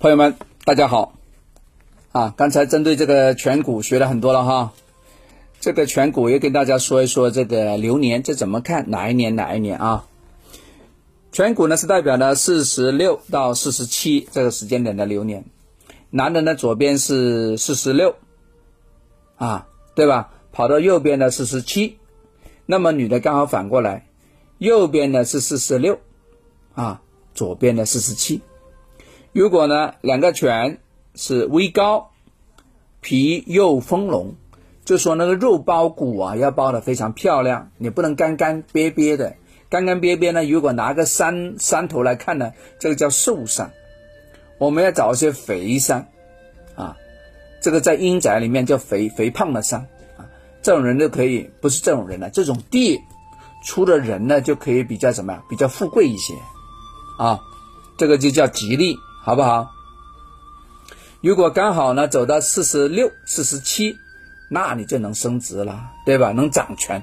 朋友们，大家好！啊，刚才针对这个颧骨学了很多了哈。这个颧骨也跟大家说一说这个流年这怎么看，哪一年哪一年啊？颧骨呢是代表呢四十六到四十七这个时间点的流年。男的呢左边是四十六，啊，对吧？跑到右边呢四十七，那么女的刚好反过来，右边呢是四十六，啊，左边呢四十七。如果呢，两个颧是微高，皮又丰隆，就说那个肉包骨啊，要包的非常漂亮，你不能干干瘪瘪的。干干瘪瘪呢，如果拿个山山头来看呢，这个叫瘦山。我们要找一些肥山，啊，这个在阴宅里面叫肥肥胖的山啊，这种人就可以，不是这种人了，这种地出的人呢，就可以比较什么呀？比较富贵一些，啊，这个就叫吉利。好不好？如果刚好呢走到四十六、四十七，那你就能升职了，对吧？能掌权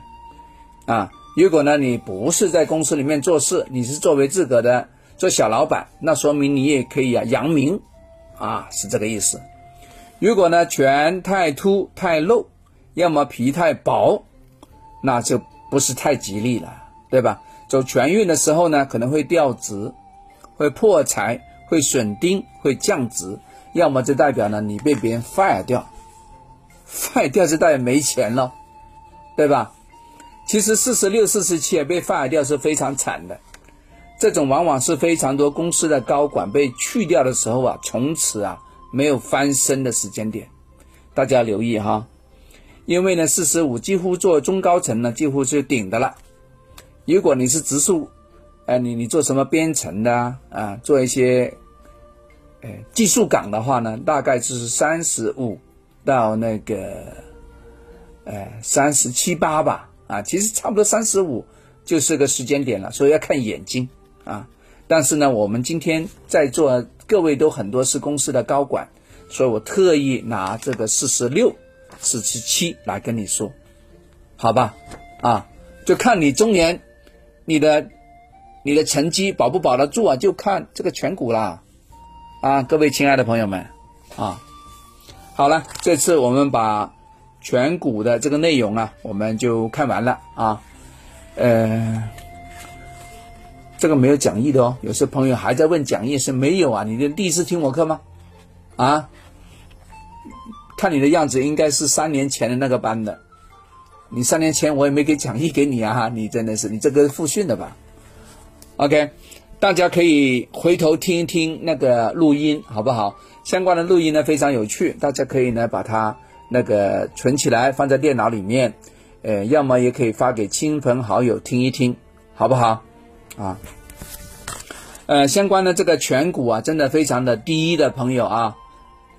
啊！如果呢你不是在公司里面做事，你是作为自个的做小老板，那说明你也可以啊扬名啊，是这个意思。如果呢颧太凸太露，要么皮太薄，那就不是太吉利了，对吧？走全运的时候呢，可能会掉职，会破财。会损丁，会降职，要么就代表呢你被别人 fire 掉，fire 掉就代表没钱了，对吧？其实四十六、四十七被 fire 掉是非常惨的，这种往往是非常多公司的高管被去掉的时候啊，从此啊没有翻身的时间点，大家留意哈，因为呢四十五几乎做中高层呢几乎是顶的了，如果你是直属。哎，你你做什么编程的啊？啊做一些，哎，技术岗的话呢，大概就是三十五到那个，哎，三十七八吧。啊，其实差不多三十五就是个时间点了，所以要看眼睛啊。但是呢，我们今天在座各位都很多是公司的高管，所以我特意拿这个四十六、四十七来跟你说，好吧？啊，就看你中年，你的。你的成绩保不保得住啊？就看这个颧骨啦，啊，各位亲爱的朋友们，啊，好了，这次我们把颧骨的这个内容啊，我们就看完了啊，呃，这个没有讲义的哦，有些朋友还在问讲义是没有啊？你的第一次听我课吗？啊，看你的样子应该是三年前的那个班的，你三年前我也没给讲义给你啊，你真的是你这个复训的吧？OK，大家可以回头听一听那个录音，好不好？相关的录音呢非常有趣，大家可以呢把它那个存起来，放在电脑里面，呃，要么也可以发给亲朋好友听一听，好不好？啊，呃，相关的这个颧骨啊，真的非常的低的朋友啊，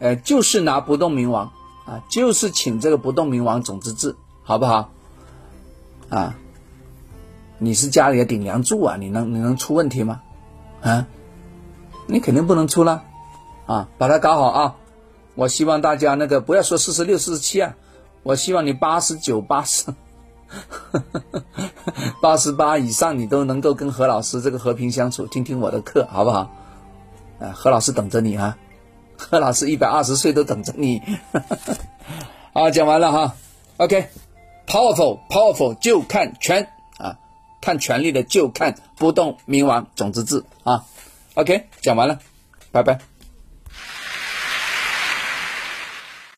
呃，就是拿不动明王啊，就是请这个不动明王种子字，好不好？啊。你是家里的顶梁柱啊，你能你能出问题吗？啊，你肯定不能出了，啊，把它搞好啊！我希望大家那个不要说四十六、四十七啊，我希望你八十九、八十、八十八以上，你都能够跟何老师这个和平相处，听听我的课，好不好？啊，何老师等着你啊，何老师一百二十岁都等着你。好，讲完了哈，OK，powerful，powerful，就看全。看权力的就看不动明王种子字啊，OK，讲完了，拜拜。